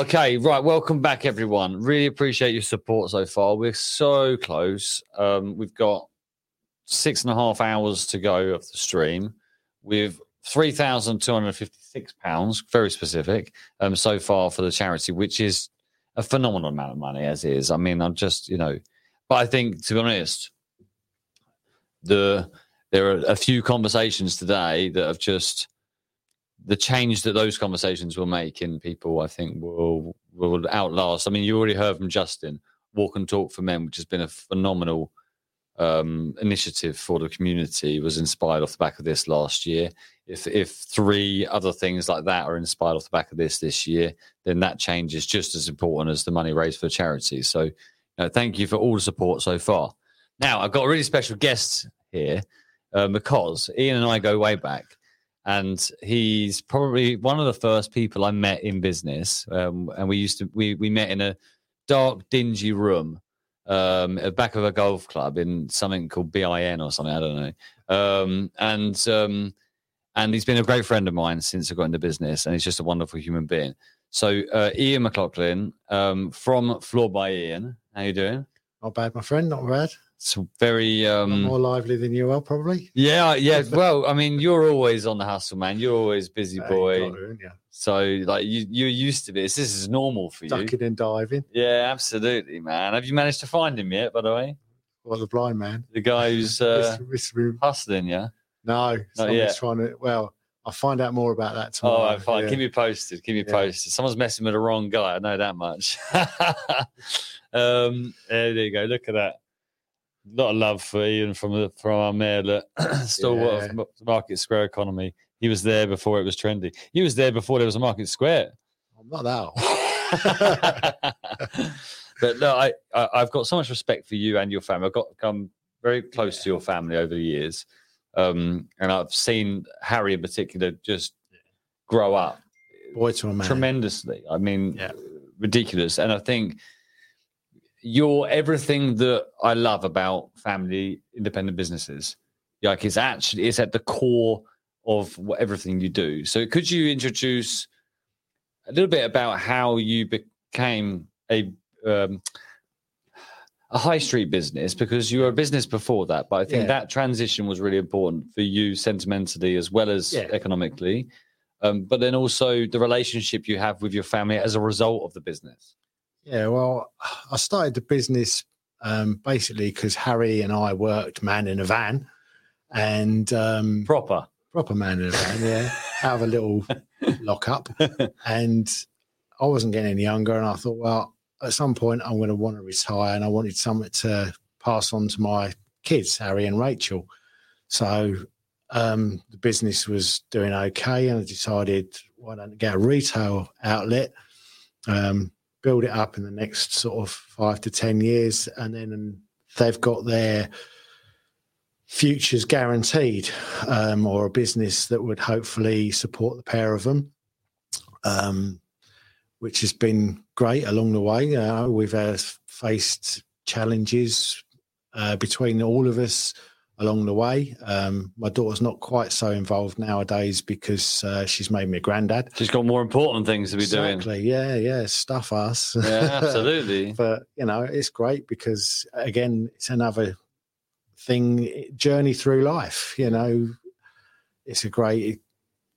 Okay, right. Welcome back, everyone. Really appreciate your support so far. We're so close. Um, we've got six and a half hours to go of the stream with three thousand two hundred fifty-six pounds, very specific, um, so far for the charity, which is a phenomenal amount of money as is. I mean, I'm just you know, but I think to be honest, the there are a few conversations today that have just the change that those conversations will make in people, I think, will will outlast. I mean, you already heard from Justin, Walk and Talk for Men, which has been a phenomenal um, initiative for the community. Was inspired off the back of this last year. If if three other things like that are inspired off the back of this this year, then that change is just as important as the money raised for charity. So, you know, thank you for all the support so far. Now, I've got a really special guest here uh, because Ian and I go way back and he's probably one of the first people I met in business. Um, and we used to we we met in a dark, dingy room um, at the back of a golf club in something called BIN or something. I don't know. Um, and um, and he's been a great friend of mine since I got into business, and he's just a wonderful human being. So uh, Ian McLaughlin um, from Floor by Ian, how you doing? Not bad, my friend. Not bad. It's very um, more lively than you are, probably. Yeah, yeah. Well, I mean, you're always on the hustle, man. You're always busy boy. yeah. So, like, you you're used to this. This is normal for you. Ducking and diving. Yeah, absolutely, man. Have you managed to find him yet? By the way, What the blind man? the guy who's uh, This- this- hustling, yeah. no, someone's trying to. Well, I'll find out more about that tomorrow. right, fine. yeah. Keep me posted. Keep me Yeah. posted. Someone's messing with the wrong guy. I know that much. um, there you go. Look at that. A lot of love for Ian from the from our mayor that stalwart Yeah. Market Square economy. He was there before it was trendy. He was there before there was a Market Square. I'm not that but no, I, I I've got so much respect for you and your family. I've got come very close to your family over the years, um, and I've seen Harry in particular just grow up Boy to a man. tremendously. I mean, Yeah. ridiculous. And I think you're everything that I love about family independent businesses. Like it's actually it's at the core of what, everything you do. So could you introduce a little bit about how you became a um, a high street business because you were a business before that, but I think Yeah. that transition was really important for you sentimentally as well as Yeah. economically. Um, but then also the relationship you have with your family as a result of the business. Yeah, well, I started the business um, basically because Harry and I worked man in a van, and um, Proper. proper man in a van, yeah, out of a little lock up. And I wasn't getting any younger, and I thought, well, at some point I'm going to want to retire, and I wanted something to pass on to my kids, Harry and Rachel. So um, the business was doing okay, and I decided, why don't I get a retail outlet, um, build it up in the next sort of five to ten years, and then they've got their futures guaranteed, um, or a business that would hopefully support the pair of them, um, which has been great along the way. Uh, we've uh, faced challenges uh, between all of us along the way. Um, my daughter's not quite so involved nowadays because uh, she's made me a granddad. She's got more important things to be doing. Exactly. Yeah, yeah. Stuff us. Yeah, absolutely. but you know, it's great because again, it's another thing journey through life. You know, it's a great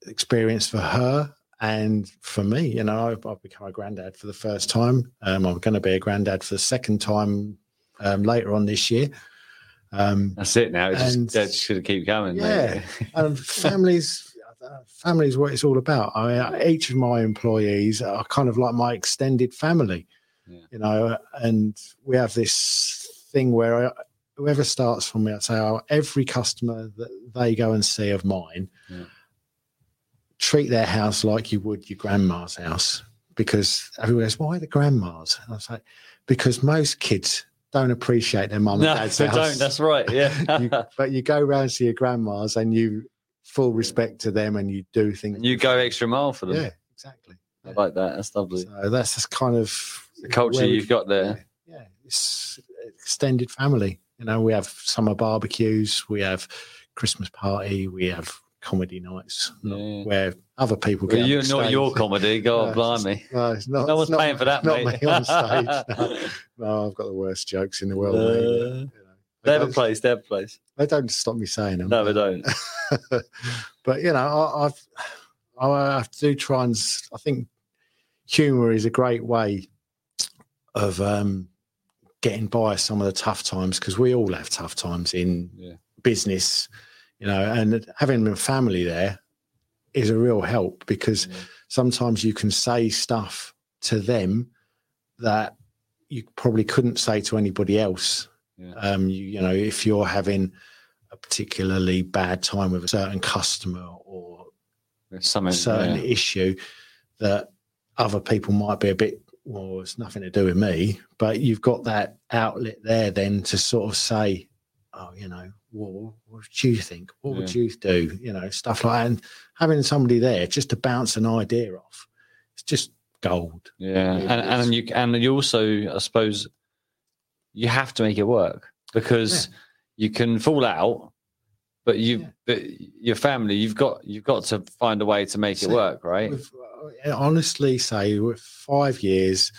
experience for her and for me. You know, I've, I've become a granddad for the first time. Um, I'm going to be a granddad for the second time um, later on this year. Um, That's it now. It's just, And- that should keep going. Yeah. and families family is what it's all about I mean, each of my employees are kind of like my extended family Yeah. you know and we have this thing where I, whoever starts from me i say oh, every customer that they go and see of mine Yeah. treat their house like you would your grandma's house because everyone goes why the grandma's and i say because most kids don't appreciate their mum no, and dad's they house don't. That's right. Yeah. you, but you go round to your grandma's and you full respect to them and you do things. you go extra mile for them. yeah, exactly. I like that. That's lovely. So that's just kind of the culture you've got there. Yeah, yeah, it's extended family. You know, we have summer barbecues, we have Christmas party, we have comedy nights Yeah. where other people Well, get. you're not your comedy. God, No, blimey. No, it's not. No one's not- paying for that, Not mate. me on stage. No. No, I've got the worst jokes in the world. mate. Uh, You know, They have a place. They have a place. they don't stop me saying them. No, they don't. but you know, I, I've I have to try and. I think humour is a great way of um, getting by some of the tough times because we all have tough times in Yeah. business, you know, and having a family there is a real help because Yeah. sometimes you can say stuff to them that you probably couldn't say to anybody else. Yeah. Um, you, you know, if you're having a particularly bad time with a certain customer or a certain yeah. issue that other people might be a bit well it's nothing to do with me but you've got that outlet there then to sort of say oh you know well, what do you think what would you do you know stuff like that and having somebody there just to bounce an idea off it's just gold Yeah, It and is. and you and you also, I suppose, you have to make it work because you can fall out, but you, Yeah. but your family, you've got you've got to find a way to make it it. work, right? I uh, honestly say with five years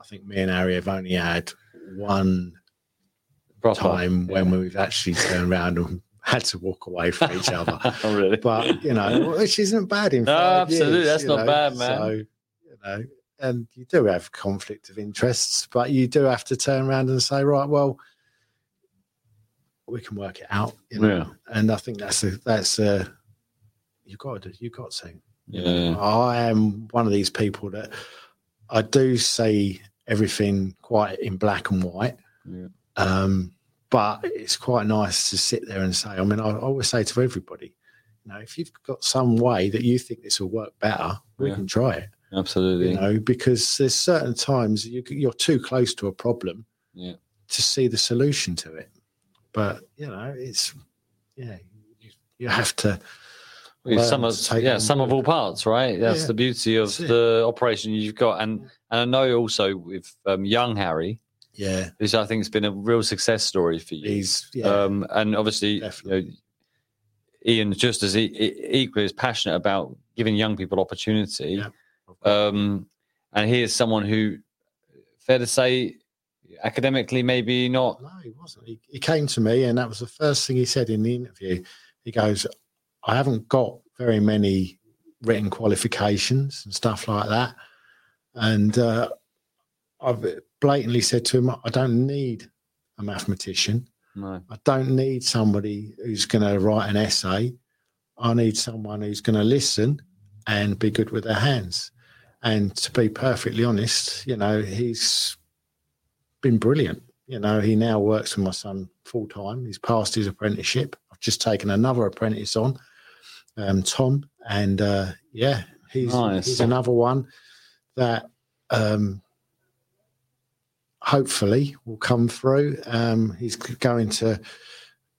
i think me and harry have only had one Proper. time when yeah. we've actually turned around and had to walk away from each other oh, really? but you know, which isn't bad in No, absolutely, years, that's not know, bad, man. So, you know, and you do have conflict of interests, but you do have to turn around and say, right, well, we can work it out. You know? Yeah. And I think that's a that's a you got to you got to. Yeah. I am one of these people that I do see everything quite in black and white. Yeah. Um, but it's quite nice to sit there and say, I mean, I always say to everybody, you know, if you've got some way that you think this will work better, we Yeah. can try it, Absolutely. you know, because there's certain times you, you're too close to a problem Yeah. to see the solution to it. But, you know, it's, yeah, you, you have to, some of yeah, some of all parts, right? That's Yeah. the beauty of the operation you've got, and and I know also with um, young Harry, yeah, which I think has been a real success story for you. he's, yeah, Um, and obviously, you know, Ian just as equally as passionate about giving young people opportunity. Yeah. Um, and he is someone who, fair to say, academically maybe not. No, he wasn't. He, he came to me, and that was the first thing he said in the interview. He goes, I haven't got very many written qualifications and stuff like that. And uh, I've blatantly said to him, I don't need a mathematician. No. I don't need somebody who's going to write an essay. I need someone who's going to listen and be good with their hands. And to be perfectly honest, you know, he's been brilliant. You know, he now works with my son full time. He's passed his apprenticeship. I've just taken another apprentice on, um, Tom, and uh, yeah, he's Nice. he's another one that um, hopefully will come through. Um, he's going to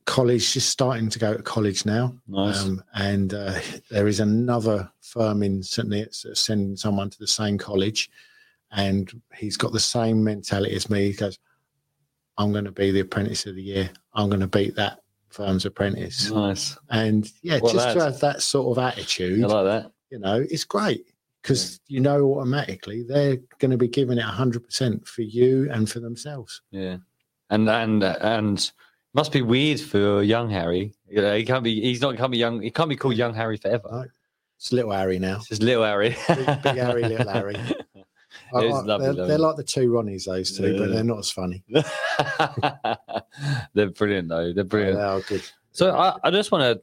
college, just starting to go to college now. Nice. Um, and uh, there is another firm in St. Neots that's sending someone to the same college. And he's got the same mentality as me. He goes, I'm going to be the apprentice of the year. I'm going to beat that firm's apprentice. nice. And yeah, Well, just to have that sort of attitude, I like that. you know, it's great because you know automatically they're going to be giving it 100% for you and for themselves. Yeah. And and and must be weird for young Harry. You know, he can't be. He's not can't be young. He can't be called young Harry forever. No. It's little Harry now. It's little Harry. Big, big Harry, little Harry. I lovely, they're, though. they're like the two Ronnies, those two, but they're not as funny. They're brilliant though. They're oh, brilliant. They are good. So I, I just want to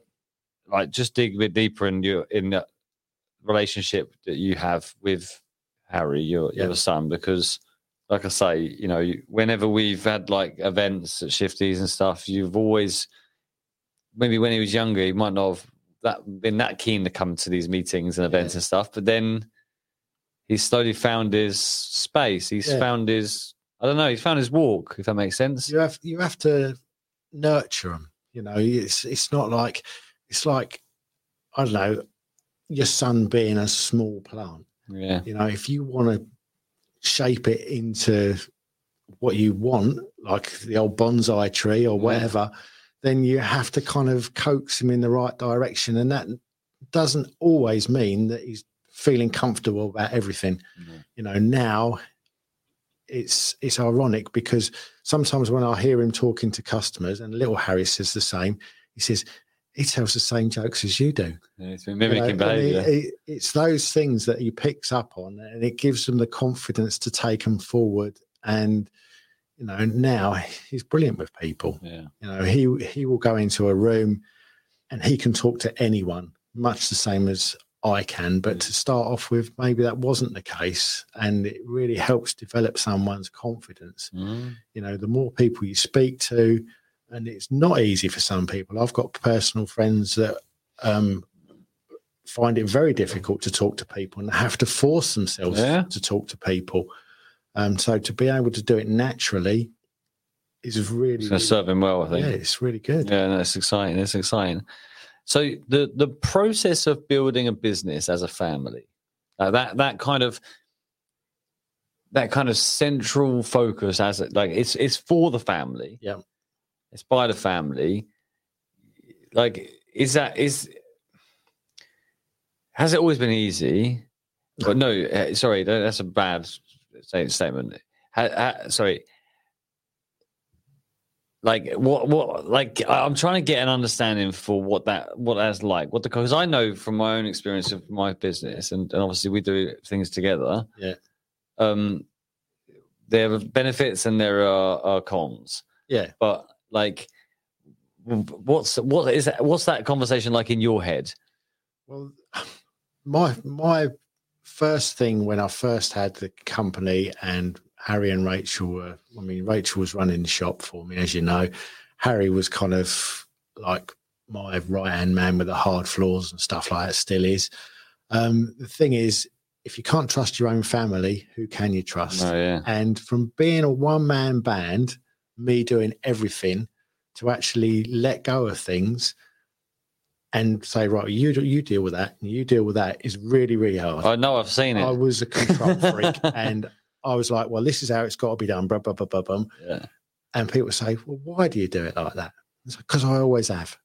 like just dig a bit deeper in your in the relationship that you have with Harry, your Yeah. your son, because like I say, you know, whenever we've had like events at Shifties and stuff, you've always maybe when he was younger, he might not have that been that keen to come to these meetings and events and stuff, but then he's slowly found his space. He's Yeah. found his I don't know, he's found his walk, if that makes sense. You have you have to nurture him. You know, it's it's not like it's like I don't know your son being a small plant. Yeah. You know, if you want to shape it into what you want, like the old bonsai tree or Yeah. whatever, then you have to kind of coax him in the right direction. And that doesn't always mean that he's feeling comfortable about everything. You know, now it's it's ironic because sometimes when I hear him talking to customers, and little Harry says the same, he says he tells the same jokes as you do. Yeah, it's been You know, mimicking behaviour. it- it- it's those things that he picks up on, and it gives him the confidence to take him forward. And you know, now he's brilliant with people. yeah. You know, he he will go into a room, and he can talk to anyone, much the same as I can. But to start off with, maybe that wasn't the case, and it really helps develop someone's confidence Mm. you know the more people you speak to and it's not easy for some people i've got personal friends that um, find it very difficult to talk to people and have to force themselves Yeah. to talk to people um, so to be able to do it naturally is really, It's going really to serve him well, I think. yeah it's really good Yeah, no, it's exciting. It's exciting. So the the process of building a business as a family, uh, that that kind of that kind of central focus as it like it's it's for the family. Yeah. It's by the family. Like, is that is has it always been easy? But no, uh, sorry, that's a bad statement. Ha, ha, sorry, like what what like i'm trying to get an understanding for what that what that's like what the because i know from my own experience of my business and, and obviously we do things together Yeah. um there are benefits and there are, are cons yeah but like what's what is that what's that conversation like in your head Well, my my first thing when I first had the company and Harry and Rachel were, I mean, Rachel was running the shop for me, as you know. Harry was kind of like my right hand man with the hard floors and stuff like that, still is. Um, the thing is, if you can't trust your own family, who can you trust? oh yeah And from being a one man band, me doing everything, to actually let go of things and say, right, you you deal with that, and you deal with that is really really hard. i know i've seen it. I was a control freak, and I was like, well, this is how it's got to be done. Blah blah blah blah blah. yeah And people say, well, why do you do it like that? Because I always have.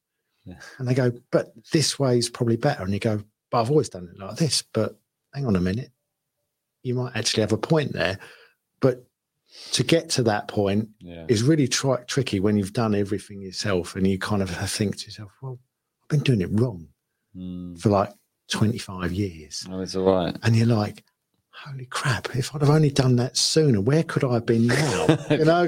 Yeah. And they go, but this way is probably better. And you go, but I've always done it like this. But hang on a minute, you might actually have a point there. But to get to that point yeah is really tri- tricky when you've done everything yourself and you kind of think to yourself, well, I've been doing it wrong Mm. for like 25 years. oh, it's all right And you're like, holy crap, if I'd have only done that sooner, where could I have been now? you know?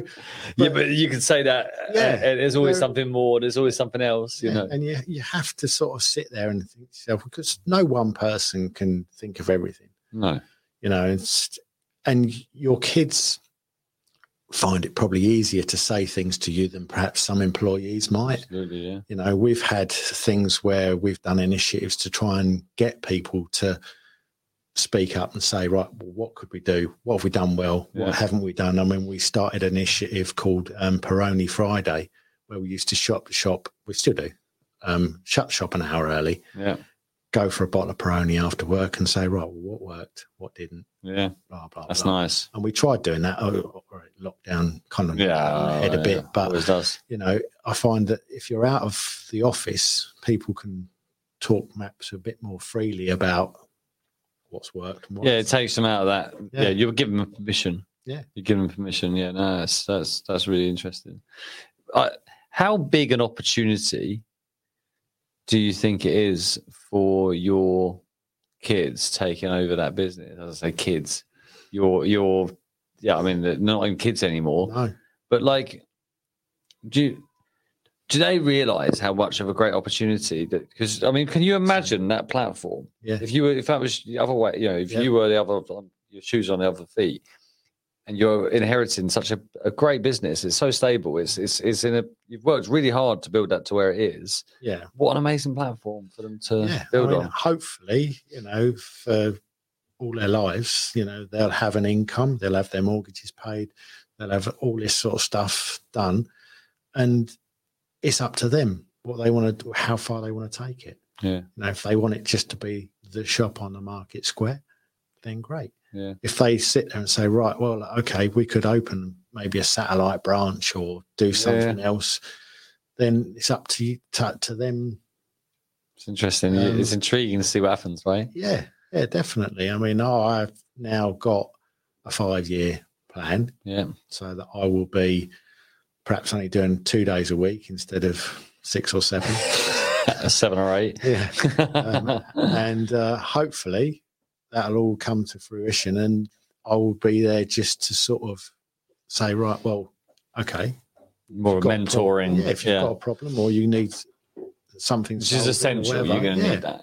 yeah But- but you can say that Yeah. yeah there's always There- something more there's always something else you Yeah, know And you, you have to sort of sit there and think to yourself, because no one person can think of everything, no you know, and, and your kids find it probably easier to say things to you than perhaps some employees might. absolutely yeah You know, we've had things where we've done initiatives to try and get people to speak up and say, right, well, what could we do? What have we done well? Yeah. What haven't we done? I mean, we started an initiative called um, Peroni Friday, where we used to shop the shop. We still do. Um, shut shop an hour early, yeah go for a bottle of Peroni after work, and say, right, well, what worked, what didn't, yeah blah blah. that's blah. nice And we tried doing that. Oh, lockdown kind of yeah head a yeah, bit, but always does you know, I find that if you're out of the office, people can talk maps a bit more freely about what's worked. And what yeah it takes them out of that yeah, Yeah. you're giving them permission Yeah. you give them permission yeah no that's that's that's really interesting uh, how big an opportunity do you think it is for your kids taking over that business? As i say kids your your yeah i mean they're not even kids anymore. No, but like do you do they realize how much of a great opportunity that because i mean can you imagine that platform? Yeah, if you were if that was the other way you know if Yeah. you were the other your shoes on the other feet and you're inheriting such a, a great business it's so stable it's, it's it's in a you've worked really hard to build that to where it is yeah, what an amazing platform for them to yeah. I build mean, on hopefully, you know, for all their lives, you know, they'll have an income, they'll have their mortgages paid, they'll have all this sort of stuff done, and it's up to them what they want to, do, how far they want to take it. yeah You know, if they want it just to be the shop on the market square, then great. Yeah if they sit there and say, right, well, okay, we could open maybe a satellite branch or do something else, then it's up to you, to, to them. It's interesting. Um, it's intriguing to see what happens, right? Yeah, yeah, definitely. I mean, I've now got a five year plan Yeah. so that I will be perhaps only doing two days a week instead of six or seven. Seven or eight. yeah. Um, and uh, hopefully that'll all come to fruition and I will be there just to sort of say, right, well, okay. More mentoring. yeah, if you've got a problem or you need something Which is essential. You're going to yeah. need that.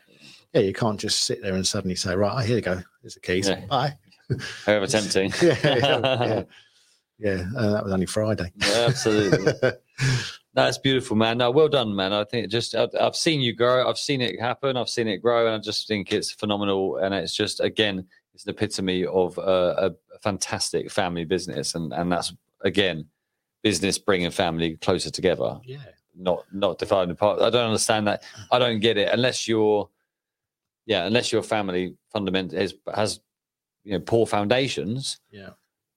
Yeah, you can't just sit there and suddenly say, right, oh, here you go. Here's the keys. Yeah. Bye. However tempting. yeah, yeah, yeah. Yeah, uh, that was only Friday. Yeah, absolutely. That's beautiful, man. No, well done, man. I think just I've, I've seen you grow. I've seen it happen. I've seen it grow, and I just think it's phenomenal. And it's just again, it's an epitome of a, a fantastic family business, and and that's again, business bringing family closer together, yeah, not not dividing apart. I don't understand that. I don't get it unless you're, yeah, unless your family fundament is has you know poor foundations yeah,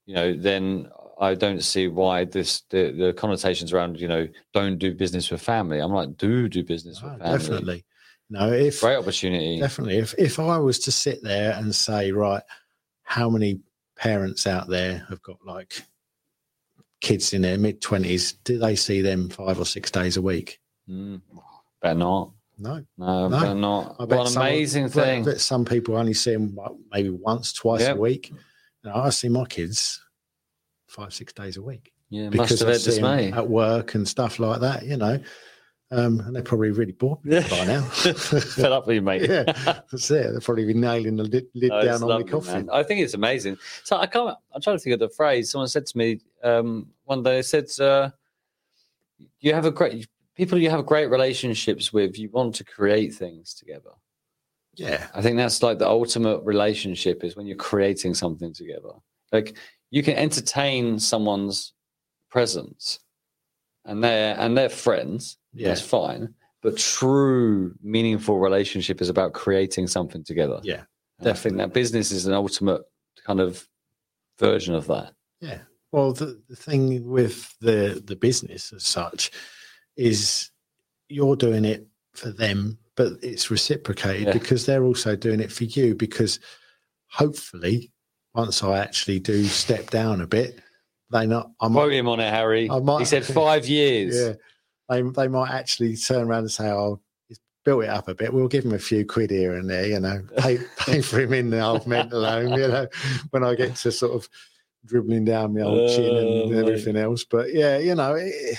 you know, then I don't see why this the, the connotations around you know don't do business with family. I'm like, do do business Oh, with family. definitely. No, if Great opportunity. Definitely. If if I was to sit there and say, right, how many parents out there have got like kids in their mid twenties? Do they see them five or six days a week? Mm, better not. No. No, No. better not. I bet What an amazing bet- I thing. bet some people only see them maybe once, twice Yep. a week. You know, I see my kids five, six days a week Yeah, must because have had dismay. at work and stuff like that. You know, um, and they're probably really bored Yeah. by now. Fed up with you, mate. yeah, that's it. They'll probably be nailing the lid, lid Oh, down on lovely, the coffee. man. I think it's amazing. So I can't. I'm trying to think of the phrase. Someone said to me um, one day. They said, uh, "You have a great people. You have great relationships with. You want to create things together." Yeah, I think that's like the ultimate relationship is when you're creating something together. Like you can entertain someone's presence, and they're and they're friends. yeah, That's fine. But true, meaningful relationship is about creating something together. yeah. I think that business is an ultimate kind of version of that. Yeah. Well, the, the thing with the the business as such is you're doing it for them, but it's reciprocated Yeah. because they're also doing it for you. Because hopefully, once I actually do step down a bit, they not. I Quote might, him on it, Harry. I might- he said five years. yeah, they they might actually turn around and say, "Oh." he's Built it up a bit. We'll give him a few quid here and there, you know, pay, pay for him in the old mental home, you know, when I get to sort of dribbling down my old chin Oh, and mate. everything else. But yeah, you know, it,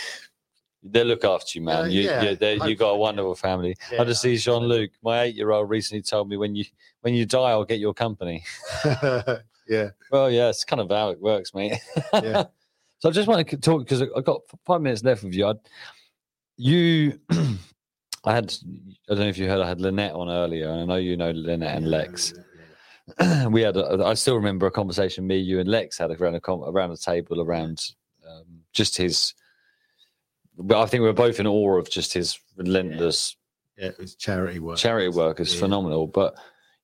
They look after you, man. Uh, you, yeah, you got a wonderful family. yeah, I just see Jean Luc, my eight-year-old, recently told me when you when you die, I'll get your company. yeah, Well, yeah, it's kind of how it works, mate. Yeah. so I just want to talk because I've got five minutes left with you. I, you, I had, I don't know if you heard, I had Lynette on earlier, and I know you know Lynette and Lex. we had, a, I still remember a conversation me, you, and Lex had around a around a table around um, just his. But I think we were both in awe of just his relentless Yeah, it was charity work. charity work is Yeah. phenomenal. But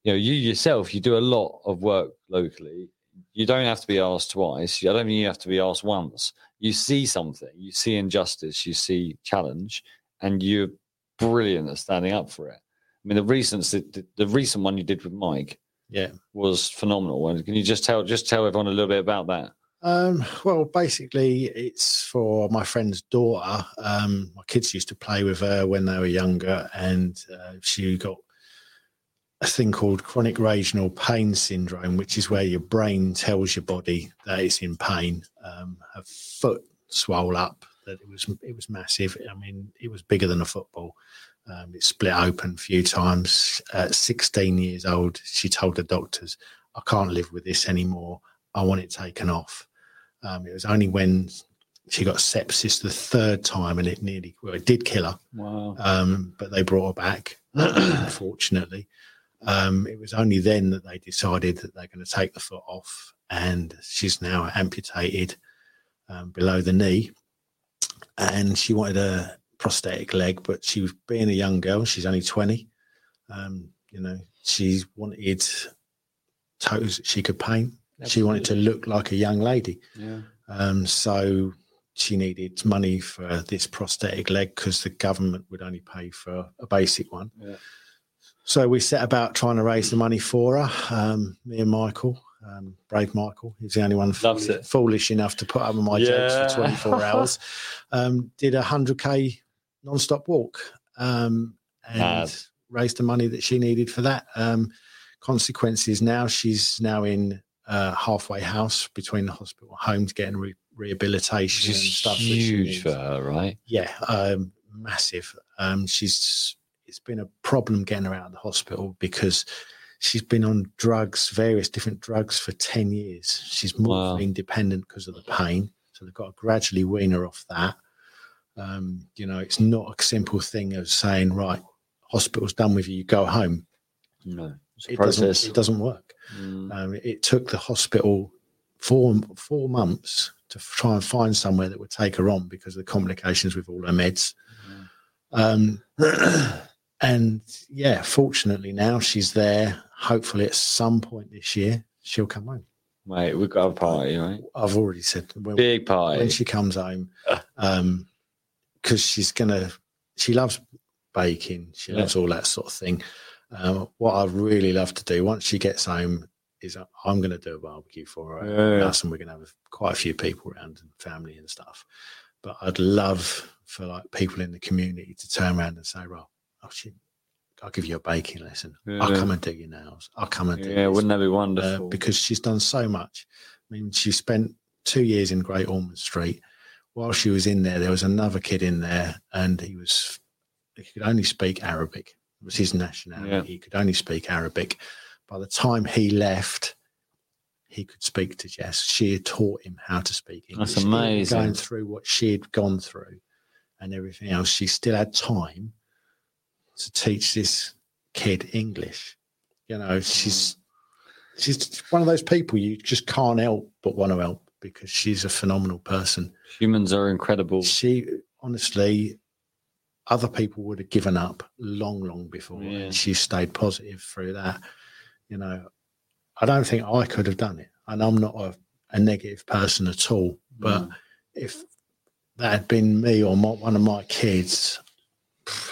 you know, you yourself, you do a lot of work locally. You don't have to be asked twice. I don't think you have to be asked once. You see something, you see injustice, you see challenge, and you're brilliant at standing up for it. I mean, the recent the, the recent one you did with Mike Yeah. was phenomenal. And can you just tell just tell everyone a little bit about that? Um, well, basically, it's for my friend's daughter. Um, my kids used to play with her when they were younger, and uh, she got a thing called chronic regional pain syndrome, which is where your brain tells your body that it's in pain. Um, her foot swelled up; that it was it was massive. I mean, it was bigger than a football. Um, it split open a few times. At 16 years old, she told the doctors, "I can't live with this anymore. I want it taken off." Um, it was only when she got sepsis the third time, and it nearly well, it did kill her. Wow. Um, but they brought her back, unfortunately. Um, it was only then that they decided that they're going to take the foot off, and she's now amputated um, below the knee. And she wanted a prosthetic leg, but she was being a young girl. She's only 20. Um, you know, she wanted toes that she could paint. She wanted to look like a young lady. Yeah. Um, so she needed money for this prosthetic leg because the government would only pay for a basic one. Yeah. So we set about trying to raise the money for her. Um, me and Michael, um, Brave Michael, he's the only one Loves foolish, it. foolish enough to put up with my Yeah. jokes for 24 hours. Um, did a 100k non-stop walk um, and Mad. raised the money that she needed for that. Um, consequences now, she's now in a halfway house between the hospital and home to getting re- rehabilitation Which and stuff. huge for her, right? Yeah, um, massive. Um, she's it's been a problem getting her out of the hospital because she's been on drugs, various different drugs for ten years. She's Wow. morphine dependent because of the pain, so they've got to gradually wean her off that. Um, you know, it's not a simple thing of saying, right, hospital's done with you, you go home. No, it's a It process. doesn't, it doesn't work. Mm. Um, it took the hospital four four months to try and find somewhere that would take her on because of the complications with all her meds. Um, and yeah, fortunately now she's there. Hopefully, at some point this year, she'll come home. Mate, we've got a party, right? I've already said when, Big party. when she comes home, Um, because she's gonna. She loves baking. She Yeah. loves all that sort of thing. Um, what I really love to do once she gets home is I'm going to do a barbecue for her. Yeah, yeah. Us, and we're going to have quite a few people around and family and stuff. But I'd love for like people in the community to turn around and say, "Well, oh shit, I'll give you a baking lesson. I'll come and do your nails. I'll come and do Yeah, this." wouldn't that be uh, wonderful? because she's done so much. I mean, she spent two years in Great Ormond Street. While she was in there, there was another kid in there, and he was he could only speak Arabic. It was his nationality. Yeah. He could only speak Arabic. By the time he left, he could speak to Jess. She had taught him how to speak English. That's amazing. Going through what she had gone through and everything else, she still had time to teach this kid English. You know, she's she's one of those people you just can't help but want to help because she's a phenomenal person. Humans are incredible. She honestly, other people would have given up long, long before, Yeah. and she stayed positive through that. You know, I don't think I could have done it, and I'm not a, a negative person at all. But Mm. if that had been me or my, one of my kids,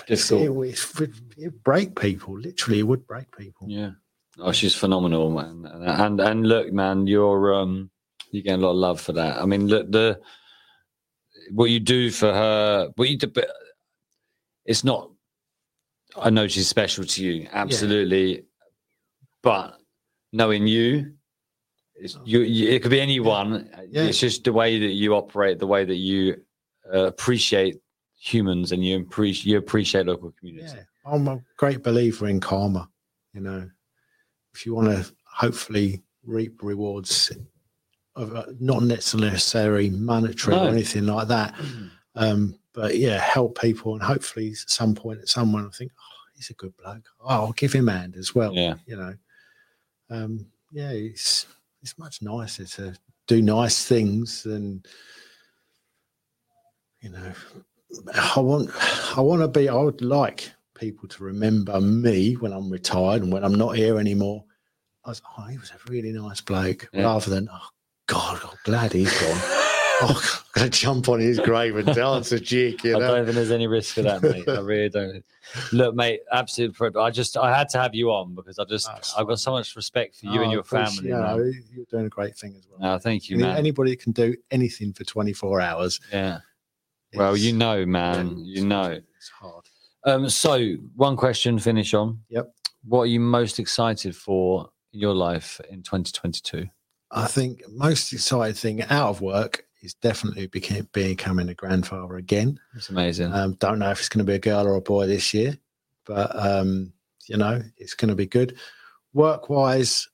Difficult. it, would- it break people. Literally, it would break people. Yeah. Oh, she's phenomenal, man. And and, look, man, you're um you get a lot of love for that. I mean, look, the what you do for her, what you do, but it's not. I know she's special to you, absolutely, but knowing you, it's, you, you, it could be anyone. Yeah. It's just the way that you operate, the way that you uh, appreciate humans, and you appreciate you appreciate local communities. Yeah, I'm a great believer in karma. You know, if you want to hopefully reap rewards, of, uh, not necessarily monetary No. or anything like that, um, but yeah, help people and hopefully at some point, someone will think, oh, he's a good bloke. Oh, I'll give him a hand as well. Yeah. You know, um, yeah, it's it's much nicer to do nice things than you know I want I want to be I would like people to remember me when I'm retired and when I'm not here anymore. I was oh he was a really nice bloke Yeah. rather than oh God I'm glad he's gone. oh, I'm gonna jump on his grave and dance a jig, you know? I don't think there's any risk for that, mate. I really don't. Look, mate, absolute. priv- I just, I had to have you on because I just, I've got so much respect for you Oh, and your family. you know, you're doing a great thing as well. No, thank you, man. Anybody can do anything for 24 hours. yeah. Well, you know, man, you know. It's hard. Um, so one question, finish on. Yep. What are you most excited for in your life in 2022? I think most exciting thing out of work is definitely became, becoming a grandfather again. It's amazing. Um, don't know if it's going to be a girl or a boy this year, but um, you know it's going to be good. Work wise,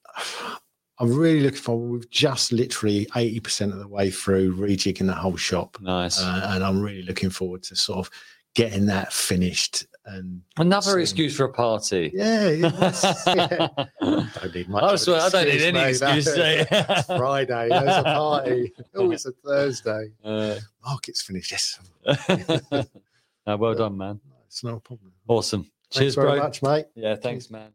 I'm really looking forward. We've just literally 80% of the way through rejigging the whole shop, nice. uh, and I'm really looking forward to sort of getting that finished. And Another same. excuse for a party. yeah, yeah, that's- yeah. don't need much. I swear, I don't need any mate. excuse. It's Friday, there's a party. Oh, it's a Thursday. Uh, Market's finished. Yes, no, well done, man. it's no problem. Awesome. Thanks Cheers, very bro. much, mate. Yeah, thanks, man.